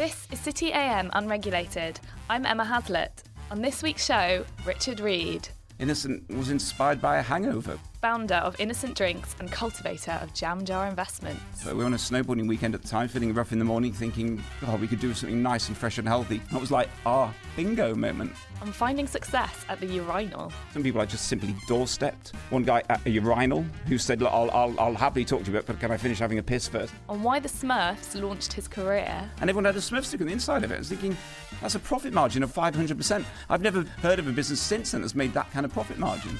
This is City AM Unregulated. I'm Emma Haslett. On this week's show, Richard Reed, Innocent was inspired by a hangover. Founder of Innocent Drinks and cultivator of Jam Jar Investments. But we were on a snowboarding weekend at the time, feeling rough in the morning, thinking, oh, we could do something nice and fresh and healthy. That was like our bingo moment. I'm finding success at the urinal. Some people I just simply doorstepped. One guy at a urinal who said, look, I'll, I'll, I'll happily talk to you, about, but can I finish having a piss first? On why the Smurfs launched his career. And everyone had a Smurf stick on the inside of it. I was thinking, that's a profit margin of 500%. I've never heard of a business since then that's made that kind of profit margin.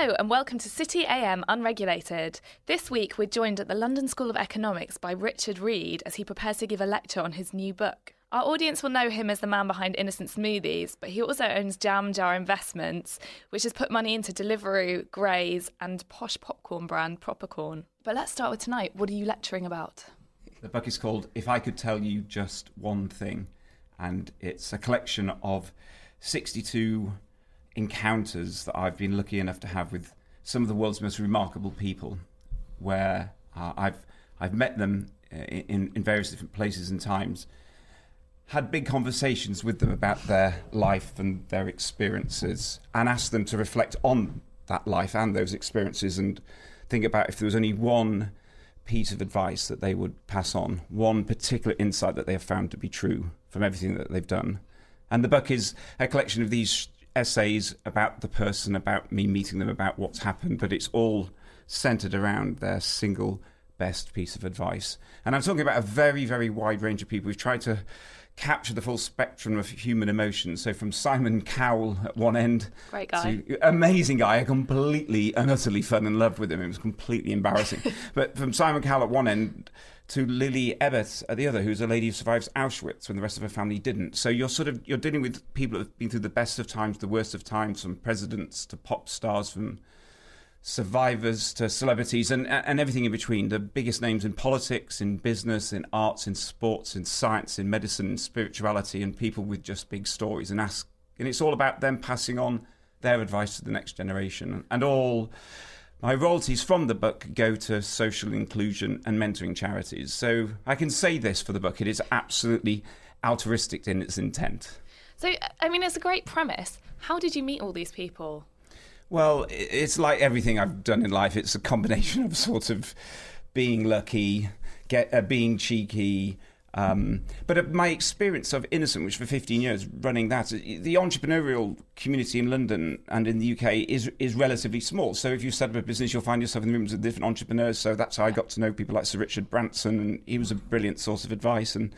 Hello and welcome to City AM Unregulated. This week we're joined at the London School of Economics by Richard Reed as he prepares to give a lecture on his new book. Our audience will know him as the man behind Innocent Smoothies, but he also owns Jam Jar Investments, which has put money into Deliveroo, Graze, and posh popcorn brand Propercorn. But let's start with tonight. What are you lecturing about? The book is called If I Could Tell You Just One Thing, and it's a collection of 62 encounters that I've been lucky enough to have with some of the world's most remarkable people, where uh, I've I've met them uh, in in various different places and times, had big conversations with them about their life and their experiences, and asked them to reflect on that life and those experiences and think about if there was only one piece of advice that they would pass on, one particular insight that they have found to be true from everything that they've done. And the book is a collection of these essays about the person, about me meeting them, about what's happened, but it's all centered around their single best piece of advice. And I'm talking about a very, very wide range of people. We've tried to capture the full spectrum of human emotions. So from Simon Cowell at one end, Great guy. to amazing guy. I completely and utterly fell in love with him. It was completely embarrassing. but from Simon Cowell at one end to Lily Ebert at uh, the other, who's a lady who survives Auschwitz when the rest of her family didn't. So you're sort of you're dealing with people that have been through the best of times, the worst of times, from presidents to pop stars, from survivors to celebrities and, and everything in between. The biggest names in politics, in business, in arts, in sports, in science, in medicine, in spirituality, and people with just big stories. And ask, and it's all about them passing on their advice to the next generation. And all my royalties from the book go to social inclusion and mentoring charities. So I can say this for the book: it is absolutely altruistic in its intent. So, I mean, it's a great premise. How did you meet all these people? Well, it's like everything I've done in life. It's a combination of sort of being lucky, get uh, being cheeky. Um, but uh, my experience of Innocent, which for 15 years running that, uh, the entrepreneurial community in London and in the UK is is relatively small. So if you set up a business, you'll find yourself in the rooms with different entrepreneurs. So that's how I got to know people like Sir Richard Branson, and he was a brilliant source of advice. And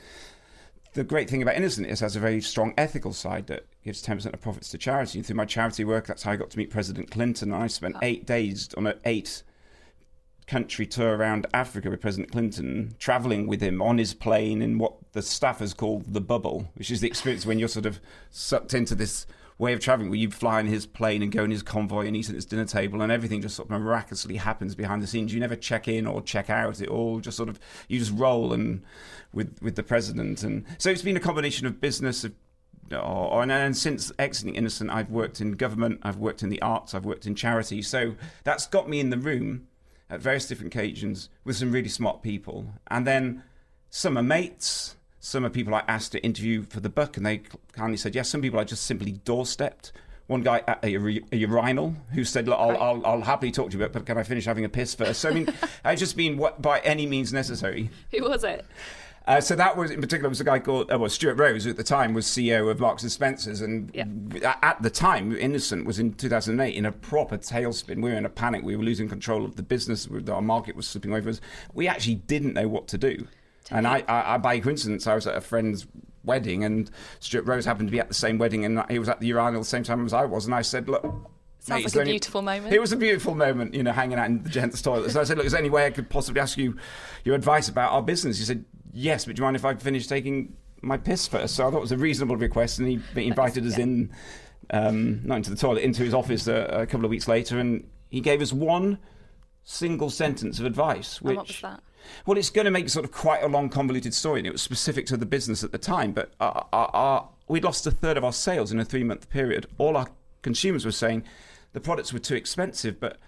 the great thing about Innocent is it has a very strong ethical side that gives 10% of profits to charity. And through my charity work, that's how I got to meet President Clinton. And I spent eight days on an eight country tour around Africa with President Clinton, traveling with him on his plane in what the staffers call the bubble, which is the experience when you're sort of sucked into this way of traveling where you fly in his plane and go in his convoy and eat at his dinner table and everything just sort of miraculously happens behind the scenes. You never check in or check out. It all just sort of you just roll and with with the president and so it's been a combination of business of or, and, and since exiting Innocent, I've worked in government, I've worked in the arts, I've worked in charity. So that's got me in the room at various different occasions with some really smart people. And then some are mates, some are people I asked to interview for the book, and they kindly said yes. Some people I just simply doorstepped. One guy at a, a urinal who said, Look, I'll, I'll, I'll happily talk to you, but can I finish having a piss first? So, I mean, I've just been what, by any means necessary. Who was it? Uh, so that was in particular was a guy called uh, well Stuart Rose who at the time was CEO of Marks and Spencers and Yeah. at the time Innocent was in 2008 in a proper tailspin we were in a panic we were losing control of the business our market was slipping over us we actually didn't know what to do and I, I, I by coincidence I was at a friend's wedding and Stuart Rose happened to be at the same wedding and he was at the urinal at the same time as I was and I said look Sounds mate, like a beautiful moment. it was a beautiful moment, you know, hanging out in the gents' toilet. So I said, "Look, is there any way I could possibly ask you your advice about our business?" He said, "Yes, but do you mind if I finish taking my piss first? So I thought it was a reasonable request, and he invited us yeah. in, um, not into the toilet, into his office a, a couple of weeks later, and he gave us one single sentence of advice, And what was that? well, it's going to make sort of quite a long, convoluted story, and it was specific to the business at the time. But our, our, our, we'd lost a third of our sales in a three-month period. All our consumers were saying the products were too expensive, but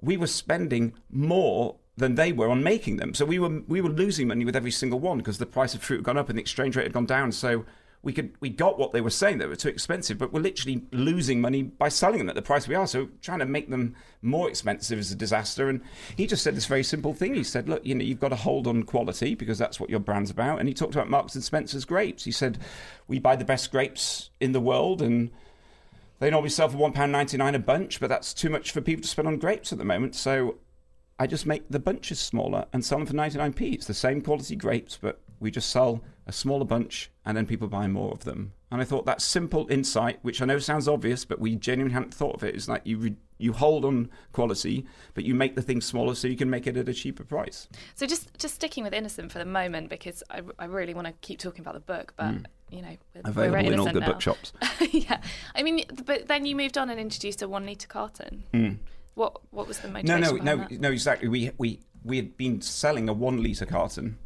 we were spending more than they were on making them. So we were we were losing money with every single one because the price of fruit had gone up and the exchange rate had gone down. So we could we got what they were saying they were too expensive, but we're literally losing money by selling them at the price we are. So trying to make them more expensive is a disaster. And he just said this very simple thing. He said, look, you know, you've got to hold on quality because that's what your brand's about. And he talked about Marks and Spencer's grapes. He said, we buy the best grapes in the world and they normally sell for one pound ninety nine a bunch, but that's too much for people to spend on grapes at the moment. So I just make the bunches smaller and sell them for 99p. It's the same quality grapes, but we just sell a smaller bunch and then people buy more of them. And I thought that simple insight, which I know sounds obvious, but we genuinely hadn't thought of it, is like you re- you hold on quality, but you make the thing smaller so you can make it at a cheaper price. So just just sticking with Innocent for the moment, because I, I really want to keep talking about the book, but mm. you know, we're, available in all good now. bookshops. yeah, I mean, but then you moved on and introduced a one liter carton. Mm. What what was the motivation? No, no, no, that? no. Exactly. We we we had been selling a one liter carton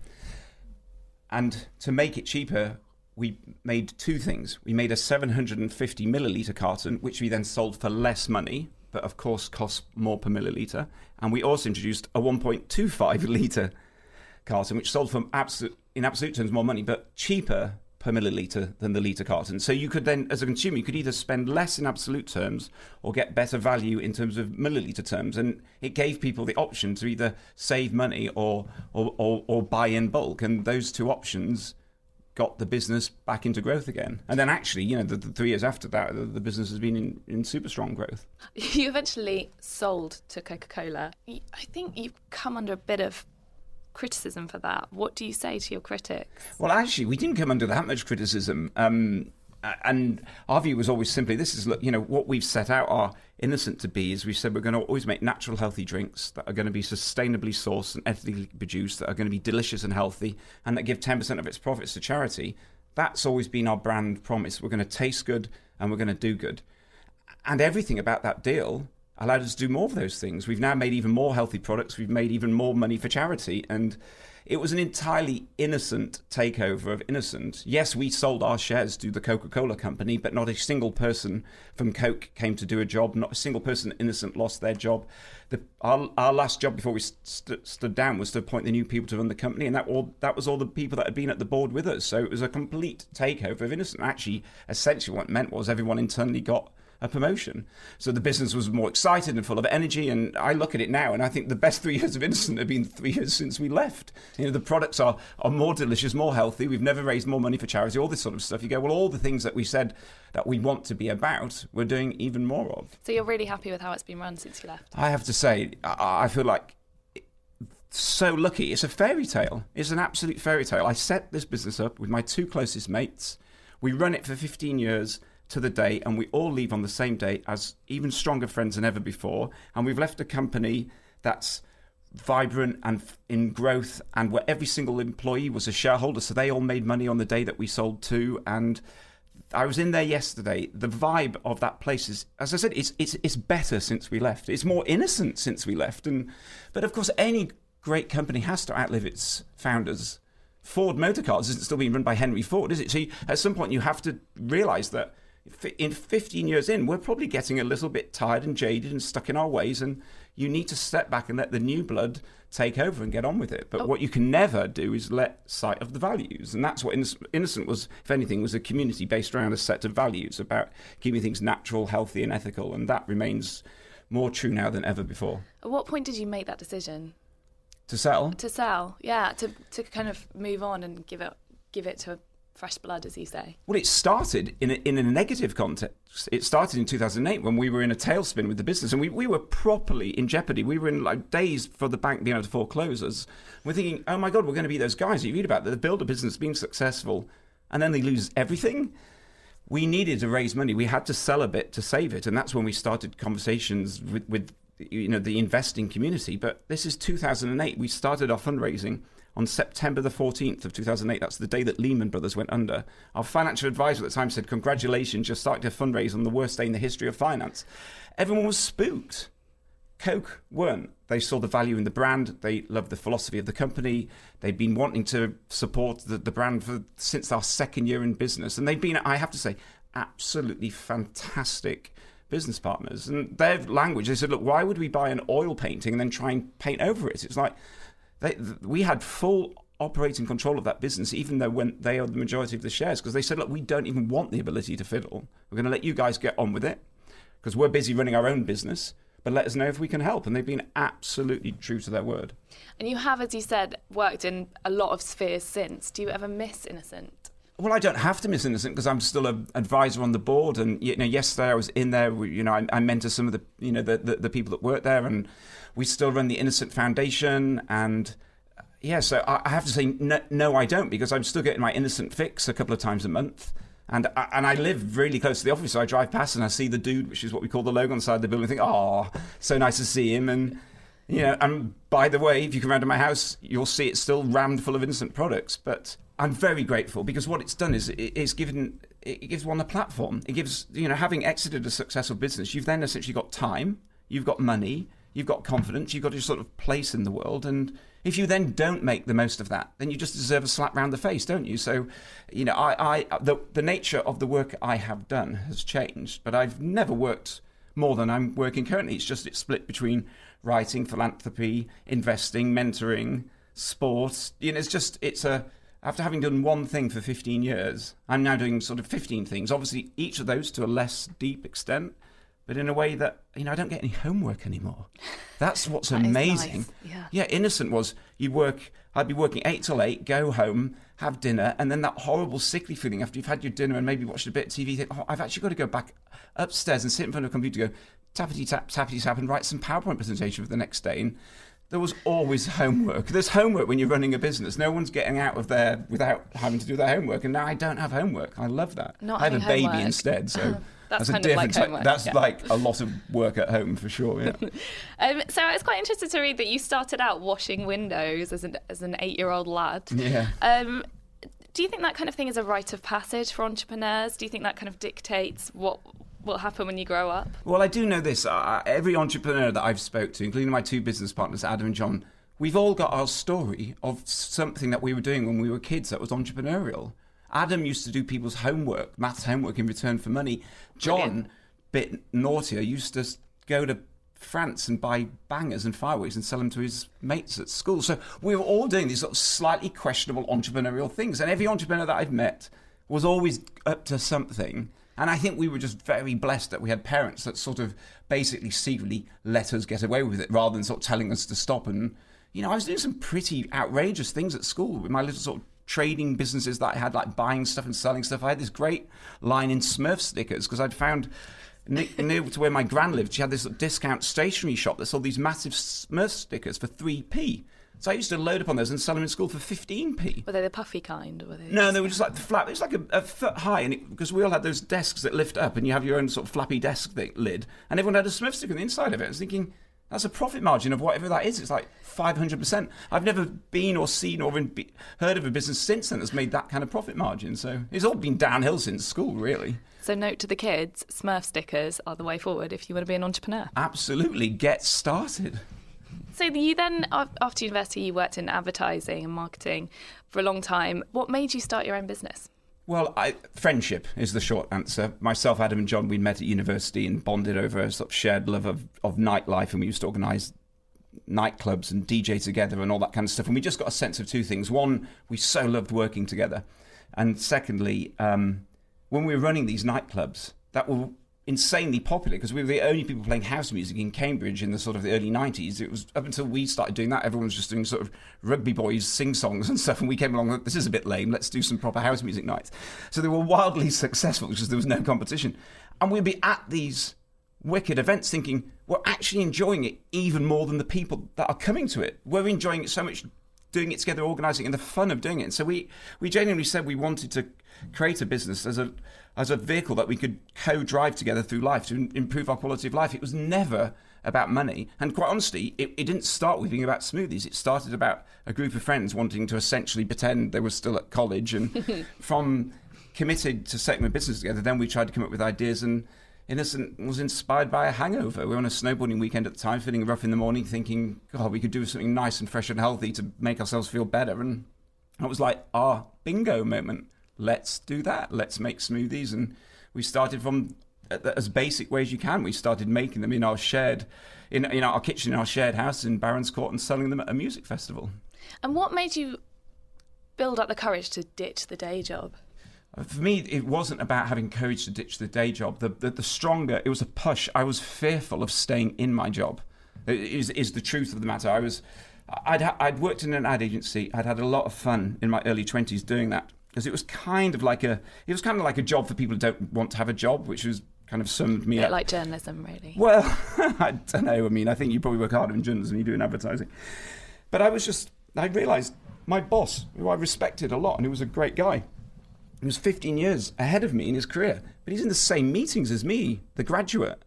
and to make it cheaper, we made two things. We made a 750 milliliter carton, which we then sold for less money, but of course cost more per milliliter. And we also introduced a 1.25 liter carton, which sold for absolute, in absolute terms more money, but cheaper per milliliter than the liter carton. So you could then, as a consumer, you could either spend less in absolute terms or get better value in terms of milliliter terms. And it gave people the option to either save money or or, or, or buy in bulk. And those two options got the business back into growth again. And then actually, you know, the, the three years after that, the, the, business has been in, in super strong growth. You eventually sold to Coca Cola. I think you've come under a bit of criticism for that. What do you say to your critics? Well, actually, we didn't come under that much criticism. Um, and our view was always simply this is look you know what we've set out our innocent to be is we said we're going to always make natural healthy drinks that are going to be sustainably sourced and ethically produced that are going to be delicious and healthy and that give 10% of its profits to charity that's always been our brand promise we're going to taste good and we're going to do good and everything about that deal allowed us to do more of those things. We've now made even more healthy products. We've made even more money for charity. And it was an entirely innocent takeover of innocent. Yes, we sold our shares to the Coca Cola company, but not a single person from Coke came to do a job. Not a single person innocent lost their job. The, our, our last job before we st- stood down was to appoint the new people to run the company, and that all that was all the people that had been at the board with us. So it was a complete takeover of innocent. Actually, essentially, what it meant was everyone internally got a promotion. So the business was more excited and full of energy. And I look at it now, and I think the best three years of Innocent have been three years since we left. You know, the products are, are more delicious, more healthy. We've never raised more money for charity, all this sort of stuff. You go, well, all the things that we said that we want to be about, we're doing even more of. So you're really happy with how it's been run since you left? I have to say, I, I feel like so lucky. It's a fairy tale. It's an absolute fairy tale. I set this business up with my two closest mates. We run it for 15 years to the day, and we all leave on the same day as even stronger friends than ever before. And we've left a company that's vibrant and in growth, and where every single employee was a shareholder, so they all made money on the day that we sold to. And I was in there yesterday. The vibe of that place is, as I said, it's it's it's better since we left. It's more innocent since we left. And but of course, any great company has to outlive its founders. Ford Motor Cars isn't still being run by Henry Ford, is it? So you, at some point, you have to realise that in 15 years in, we're probably getting a little bit tired and jaded and stuck in our ways, and you need to step back and let the new blood take over and get on with it. But oh. what you can never do is let sight of the values, and that's what Innocent was, if anything, was a community based around a set of values about keeping things natural, healthy, and ethical, and that remains more true now than ever before. At what point did you make that decision? To sell? To sell, yeah, to to kind of move on and give it give it to fresh blood, as you say? Well, it started in a, in a negative context. It started in 2008 when we were in a tailspin with the business and we, we were properly in jeopardy. We were in like days for the bank being able to foreclose us. We're thinking, oh my God, we're going to be those guys you read about that build a business, being successful, and then they lose everything. We needed to raise money. We had to sell a bit to save it. And that's when we started conversations with, with you know, the investing community. But this is 2008. We started our fundraising on September the 14th of 2008. That's the day that Lehman Brothers went under. Our financial advisor at the time said, Congratulations, you're starting to fundraise on the worst day in the history of finance. Everyone was spooked. Coke weren't. They saw the value in the brand. They loved the philosophy of the company. They'd been wanting to support the, the brand for since our second year in business. And they've been, I have to say, absolutely fantastic business partners. And their language, they said, look, why would we buy an oil painting and then try and paint over it? It's like they, we had full operating control of that business, even though when they owned the majority of the shares, because they said, look, we don't even want the ability to fiddle. We're going to let you guys get on with it because we're busy running our own business. But let us know if we can help. And they've been absolutely true to their word. And you have, as you said, worked in a lot of spheres since. Do you ever miss Innocent? Well, I don't have to miss Innocent because I'm still an advisor on the board. And you know, yesterday I was in there. You know, I, I mentor some of the you know the, the, the people that work there, and we still run the Innocent Foundation. And yeah, so I, I have to say no, no, I don't because I'm still getting my Innocent fix a couple of times a month. And I, and I live really close to the office, so I drive past and I see the dude, which is what we call the logo on the side of the building. I think, oh, so nice to see him. And you know, and by the way, if you come round to my house, you'll see it's still rammed full of innocent products. But I'm very grateful because what it's done is it's given it gives one a platform. It gives you know, having exited a successful business, you've then essentially got time, you've got money, you've got confidence, you've got your sort of place in the world, and if you then don't make the most of that, then you just deserve a slap round the face, don't you? So, you know, I, I the, the nature of the work I have done has changed, but I've never worked more than I'm working currently. It's just it's split between writing, philanthropy, investing, mentoring, sports. You know, it's just it's a after having done one thing for 15 years, I'm now doing sort of 15 things. Obviously, each of those to a less deep extent, but in a way that you know I don't get any homework anymore. That's what's that amazing. Nice. Yeah. yeah, innocent was you work. I'd be working eight till eight, go home, have dinner, and then that horrible sickly feeling after you've had your dinner and maybe watched a bit of TV. Think, oh, I've actually got to go back upstairs and sit in front of a computer, go tappity tap, tappity tap, and write some PowerPoint presentation for the next day. And there was always homework. There's homework when you're running a business. No one's getting out of there without having to do their homework. And now I don't have homework. I love that. Not I have a baby homework. instead, so. That's a kind of like homework, That's yeah. like a lot of work at home for sure. Yeah. Um, so I was quite interested to read that you started out washing windows as an as an eight year old lad. yeah. Um, do you think that kind of thing is a rite of passage for entrepreneurs? Do you think that kind of dictates what will happen when you grow up? Well, I do know this. Uh, every entrepreneur that I've spoke to, including my two business partners, Adam and John, we've all got our story of something that we were doing when we were kids that was entrepreneurial. Adam used to do people's homework, maths homework, in return for money. John, Brilliant. bit naughtier, used to go to France and buy bangers and fireworks and sell them to his mates at school. So we were all doing these sort of slightly questionable entrepreneurial things. And every entrepreneur that I've met was always up to something. And I think we were just very blessed that we had parents that sort of basically secretly let us get away with it rather than sort of telling us to stop. And, you know, I was doing some pretty outrageous things at school with my little sort of trading businesses that I had, like buying stuff and selling stuff. I had this great line in Smurf stickers because I'd found near to where my gran lived, she had this discount stationery shop that sold these massive Smurf stickers for 3p. So I used to load up on those and sell them in school for 15p. Were they the puffy kind? Or were they No, they were just like the flat. It was like a, a foot high, and because we all had those desks that lift up, and you have your own sort of flappy desk thing, lid, and everyone had a Smurf sticker on the inside of it. I was thinking, that's a profit margin of whatever that is. It's like 500%. I've never been or seen or even be, heard of a business since then that's made that kind of profit margin. So it's all been downhill since school, really. So note to the kids: Smurf stickers are the way forward if you want to be an entrepreneur. Absolutely, get started. So you then, after university, you worked in advertising and marketing for a long time. What made you start your own business? Well, I, friendship is the short answer. Myself, Adam, and John, we met at university and bonded over a sort of shared love of, of nightlife, and we used to organise nightclubs and DJ together and all that kind of stuff. And we just got a sense of two things: one, we so loved working together, and secondly, um, when we were running these nightclubs that were insanely popular because we were the only people playing house music in Cambridge in the sort of the early 90s. It was up until we started doing that, everyone was just doing sort of rugby boys sing songs and stuff. And we came along, this is a bit lame, let's do some proper house music nights. So they were wildly successful because there was no competition. And we'd be at these wicked events thinking, we're actually enjoying it even more than the people that are coming to it. We're enjoying it so much doing it together, organising, and the fun of doing it. And so we, we genuinely said we wanted to create a business as a as a vehicle that we could co-drive together through life to improve our quality of life. It was never about money, and quite honestly, it, it didn't start with being about smoothies. It started about a group of friends wanting to essentially pretend they were still at college, and from committed to setting a business together, then we tried to come up with ideas and. Innocent was inspired by a hangover. We were on a snowboarding weekend at the time, feeling rough in the morning, thinking, God, we could do something nice and fresh and healthy to make ourselves feel better. And that was like our bingo moment. Let's do that. Let's make smoothies. And we started from as basic way as you can. We started making them in our shared, in, in our kitchen in our shared house in Barons Court and selling them at a music festival. And what made you build up the courage to ditch the day job? Uh, for me, it wasn't about having courage to ditch the day job. The, the, the stronger, it was a push. I was fearful of staying in my job. Is is the truth of the matter. I was, I'd I'd worked in an ad agency. I'd had a lot of fun in my early twenties doing that because it was kind of like a it was kind of like a job for people who don't want to have a job, which was kind of summed me a bit up. like journalism, really. Well, I don't know. I mean, I think you probably work harder in journalism than you do in advertising. But I was just, I realised my boss, who I respected a lot, and who was a great guy, he was 15 years ahead of me in his career, but he's in the same meetings as me, the graduate,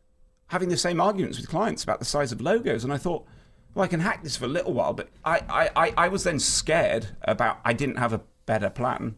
having the same arguments with clients about the size of logos. And I thought, well, I can hack this for a little while, but I, I, I, I was then scared about I didn't have a better plan.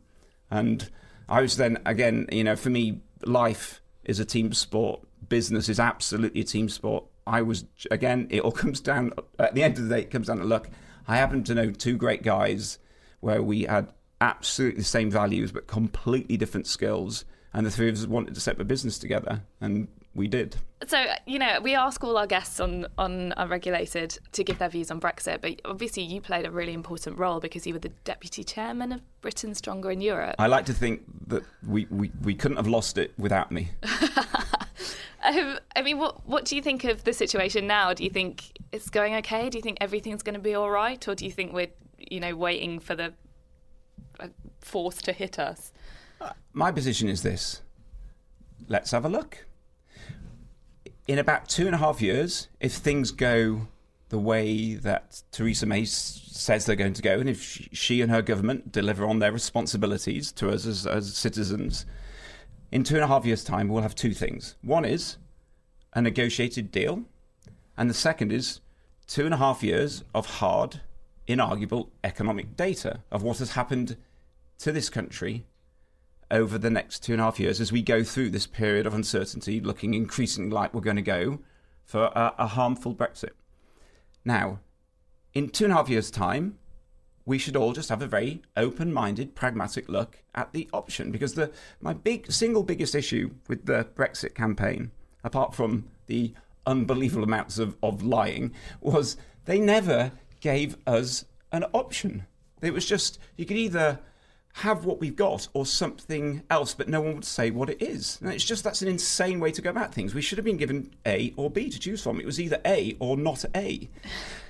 And I was then, again, you know, for me, life is a team sport, business is absolutely a team sport. I was, again, it all comes down, at the end of the day, it comes down to luck. I happen to know two great guys where we had absolutely the same values but completely different skills. And the three of us wanted to set a business together, and we did. So, you know, we ask all our guests on, on Unregulated to give their views on Brexit, but obviously you played a really important role because you were the deputy chairman of Britain Stronger in Europe. I like to think that we, we, we couldn't have lost it without me. um, I mean, what, what do you think of the situation now? Do you think it's going okay? Do you think everything's going to be all right? Or do you think we're, you know, waiting for the uh, force to hit us? My position is this let's have a look. In about two and a half years, if things go the way that Theresa May says they're going to go, and if she and her government deliver on their responsibilities to us as, as citizens, in two and a half years' time, we'll have two things. One is a negotiated deal, and the second is two and a half years of hard, inarguable economic data of what has happened to this country over the next two and a half years as we go through this period of uncertainty, looking increasingly like we're going to go for a, a harmful Brexit. Now, in two and a half years' time, we should all just have a very open-minded, pragmatic look at the option. Because the my big single biggest issue with the Brexit campaign, apart from the unbelievable amounts of, of lying, was they never gave us an option. It was just you could either have what we've got or something else, but no one would say what it is. And it's just that's an insane way to go about things. We should have been given A or B to choose from. It was either A or not A.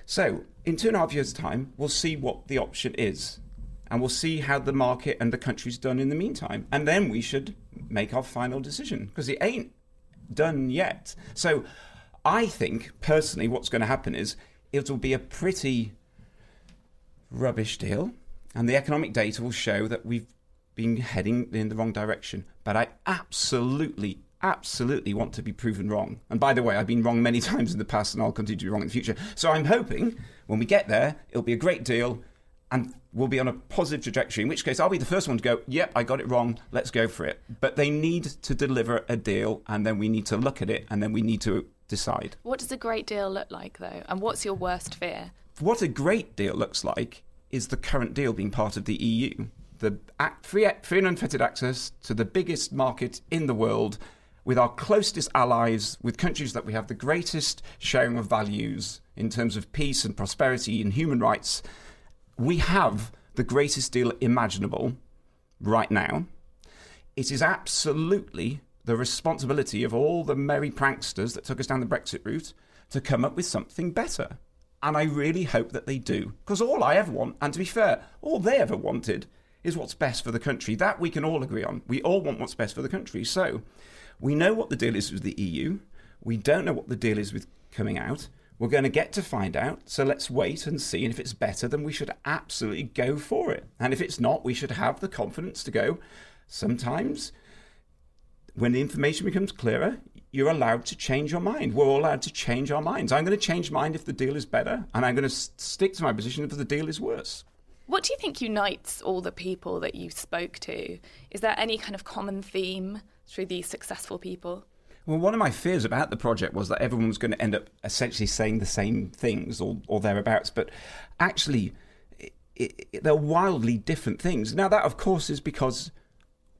So, in two and a half years' time, we'll see what the option is. And we'll see how the market and the country's done in the meantime. And then we should make our final decision because it ain't done yet. So, I think personally, what's going to happen is it will be a pretty rubbish deal and the economic data will show that we've been heading in the wrong direction. But I absolutely, absolutely want to be proven wrong. And by the way, I've been wrong many times in the past and I'll continue to be wrong in the future. So I'm hoping when we get there, it'll be a great deal and we'll be on a positive trajectory, in which case I'll be the first one to go, yep, I got it wrong, let's go for it. But they need to deliver a deal and then we need to look at it and then we need to decide. What does a great deal look like, though? And what's your worst fear? What a great deal looks like is the current deal being part of the EU. The free, free and unfettered access to the biggest market in the world with our closest allies, with countries that we have the greatest sharing of values in terms of peace and prosperity and human rights. We have the greatest deal imaginable right now. It is absolutely the responsibility of all the merry pranksters that took us down the Brexit route to come up with something better. And I really hope that they do. Because all I ever want, and to be fair, all they ever wanted is what's best for the country. That we can all agree on. We all want what's best for the country. So we know what the deal is with the EU. We don't know what the deal is with coming out. We're going to get to find out. So let's wait and see. And if it's better, then we should absolutely go for it. And if it's not, we should have the confidence to go. Sometimes, when the information becomes clearer, you're allowed to change your mind. We're all allowed to change our minds. I'm going to change mine if the deal is better, and I'm going to stick to my position if the deal is worse. What do you think unites all the people that you spoke to? Is there any kind of common theme through these successful people? Well, one of my fears about the project was that everyone was going to end up essentially saying the same things or, or thereabouts, but actually, it, it, they're wildly different things. Now, that of course is because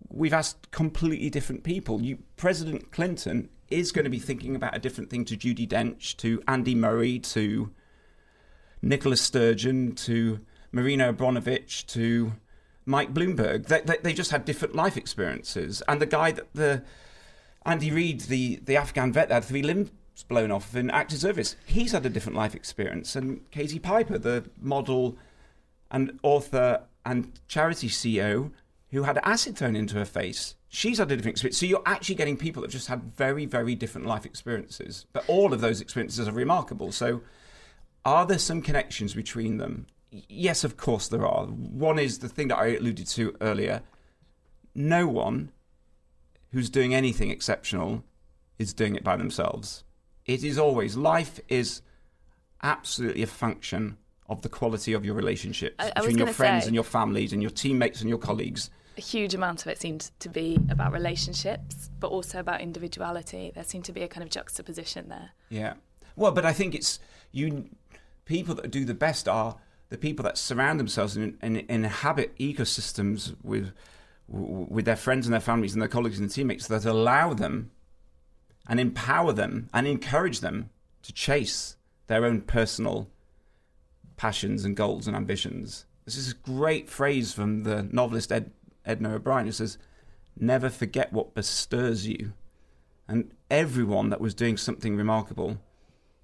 we've asked completely different people. You, President Clinton is going to be thinking about a different thing to Judi Dench, to Andy Murray, to Nicola Sturgeon, to Marina Abramović, to Mike Bloomberg. They, they, they, just had different life experiences. And the guy that the Andy Reid, the, the Afghan vet that had three limbs blown off in active service, he's had a different life experience. And Katie Piper, the model and author and charity CEO who had acid thrown into her face, she's had a different experience. So you're actually getting people that have just had very, very different life experiences. But all of those experiences are remarkable. So are there some connections between them? Yes, of course there are. One is the thing that I alluded to earlier. No one who's doing anything exceptional is doing it by themselves. It is always, life is absolutely a function of the quality of your relationships I, I between your friends say, and your families and your teammates and your colleagues. A huge amount of it seemed to be about relationships, but also about individuality. There seemed to be a kind of juxtaposition there. Yeah. Well, but I think it's you. People that do the best are the people that surround themselves and, and inhabit ecosystems with with their friends and their families and their colleagues and teammates that allow them and empower them and encourage them to chase their own personal passions and goals and ambitions. This is a great phrase from the novelist Ed, Edna O'Brien who says, Never forget what bestirs you. And everyone that was doing something remarkable,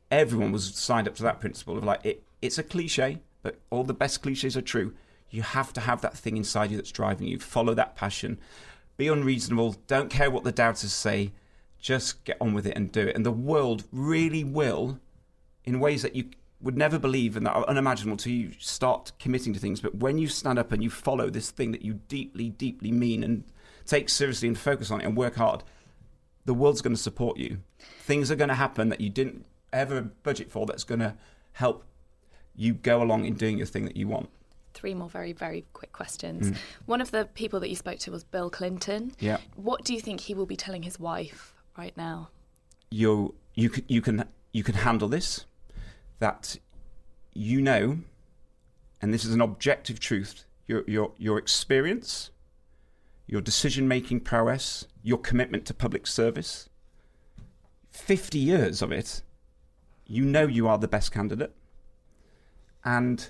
everyone was signed up to that principle of like, it, it's a cliche, but all the best cliches are true. You have to have that thing inside you that's driving you. Follow that passion. Be unreasonable. Don't care what the doubters say. Just get on with it and do it. And the world really will, in ways that you would never believe and that are unimaginable until you start committing to things. But when you stand up and you follow this thing that you deeply, deeply mean and take seriously and focus on it and work hard, the world's going to support you. Things are going to happen that you didn't ever budget for that's going to help you go along in doing your thing that you want. Three more very, very quick questions. Mm. One of the people that you spoke to was Bill Clinton. Yeah. What do you think he will be telling his wife right now? You, you, can, you, can, you can handle this that you know, and this is an objective truth, your, your, your experience, your decision making prowess, your commitment to public service, 50 years of it, you know you are the best candidate. And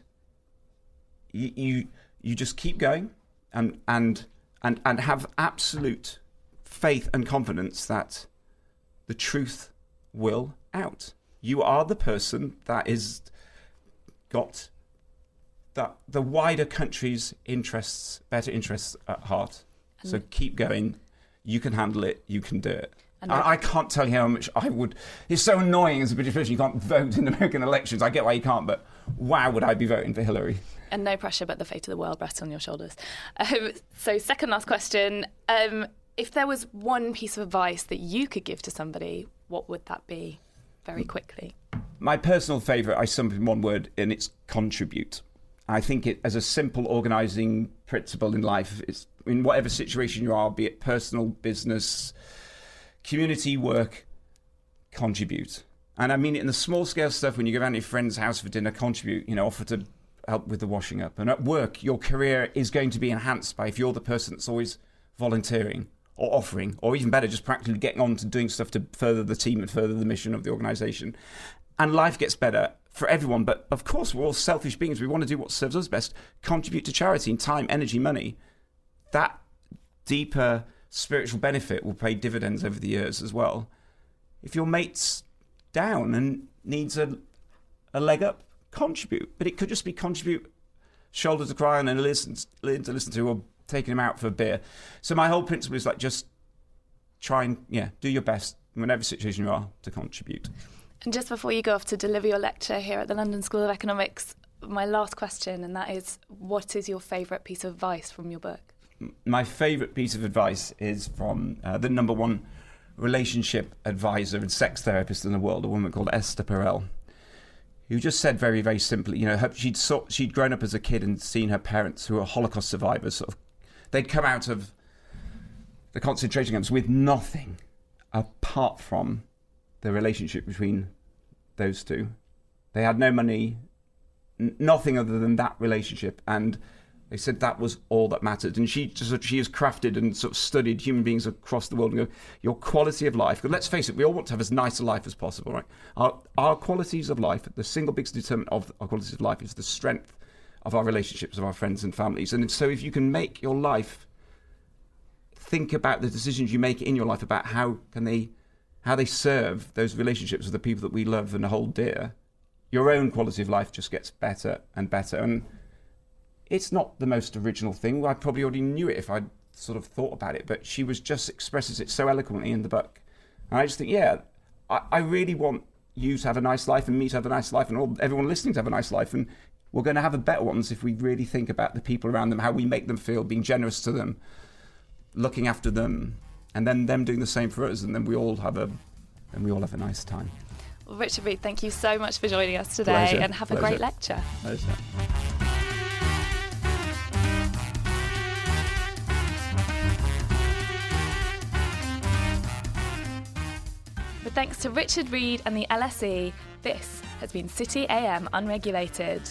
you, you, you just keep going and, and, and, and have absolute faith and confidence that the truth will out you are the person that is got that the wider country's interests, better interests at heart. And so keep going. You can handle it. You can do it. I, I, can't tell you how much I would. It's so annoying as a British person. You can't vote in American elections. I get why you can't, but wow, would I be voting for Hillary? And no pressure, but the fate of the world rests on your shoulders. Um, so, second last question: um, If there was one piece of advice that you could give to somebody, what would that be? Very quickly? My personal favourite, I sum up in one word, and it's contribute. I think it as a simple organising principle in life, it's in whatever situation you are, be it personal, business, community, work, contribute. And I mean it in the small scale stuff when you go around your friend's house for dinner, contribute, you know, offer to help with the washing up. And at work, your career is going to be enhanced by if you're the person that's always volunteering or offering, or even better, just practically getting on to doing stuff to further the team and further the mission of the organisation. And life gets better for everyone. But of course, we're all selfish beings. We want to do what serves us best, contribute to charity in time, energy, money. That deeper spiritual benefit will pay dividends over the years as well. If your mate's down and needs a, a leg up, contribute. But it could just be contribute shoulder to cry on and listen, to listen to, or taking him out for a beer. So my whole principle is like just try and yeah, do your best in whatever situation you are to contribute. And just before you go off to deliver your lecture here at the London School of Economics, my last question, and that is, what is your favourite piece of advice from your book? My favourite piece of advice is from uh, the number one relationship advisor and sex therapist in the world, a woman called Esther Perel who just said very, very simply, you know, her, she'd saw, she'd grown up as a kid and seen her parents, who were Holocaust survivors, sort of they'd come out of the concentration camps with nothing apart from the relationship between those two. They had no money, n- nothing other than that relationship. And They said that was all that mattered, and she just she has crafted and sort of studied human beings across the world and go your quality of life. Because let's face it, we all want to have as nice a life as possible, right? Our our qualities of life, the single biggest determinant of our qualities of life is the strength of our relationships, of our friends and families. And so, if you can make your life think about the decisions you make in your life about how can they how they serve those relationships with the people that we love and hold dear, your own quality of life just gets better and better. And it's not the most original thing. I probably already knew it if I'd sort of thought about it, but she was just expresses it so eloquently in the book. And I just think, yeah, I, I really want you to have a nice life and me to have a nice life and all everyone listening to have a nice life. And we're going to have a better ones if we really think about the people around them, how we make them feel, being generous to them, looking after them, and then them doing the same for us, and then we all have a and we all have a nice time. Well, Richard Reed, thank you so much for joining us today, Pleasure. and have Pleasure. a great lecture. Pleasure. With thanks to Richard Reed and the LSE, this has been City AM Unregulated.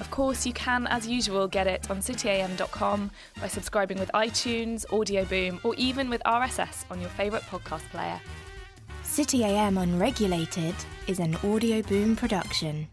Of course, you can, as usual, get it on cityam.com by subscribing with iTunes, Audio Boom, or even with RSS on your favourite podcast player. City AM Unregulated is an audio boom production.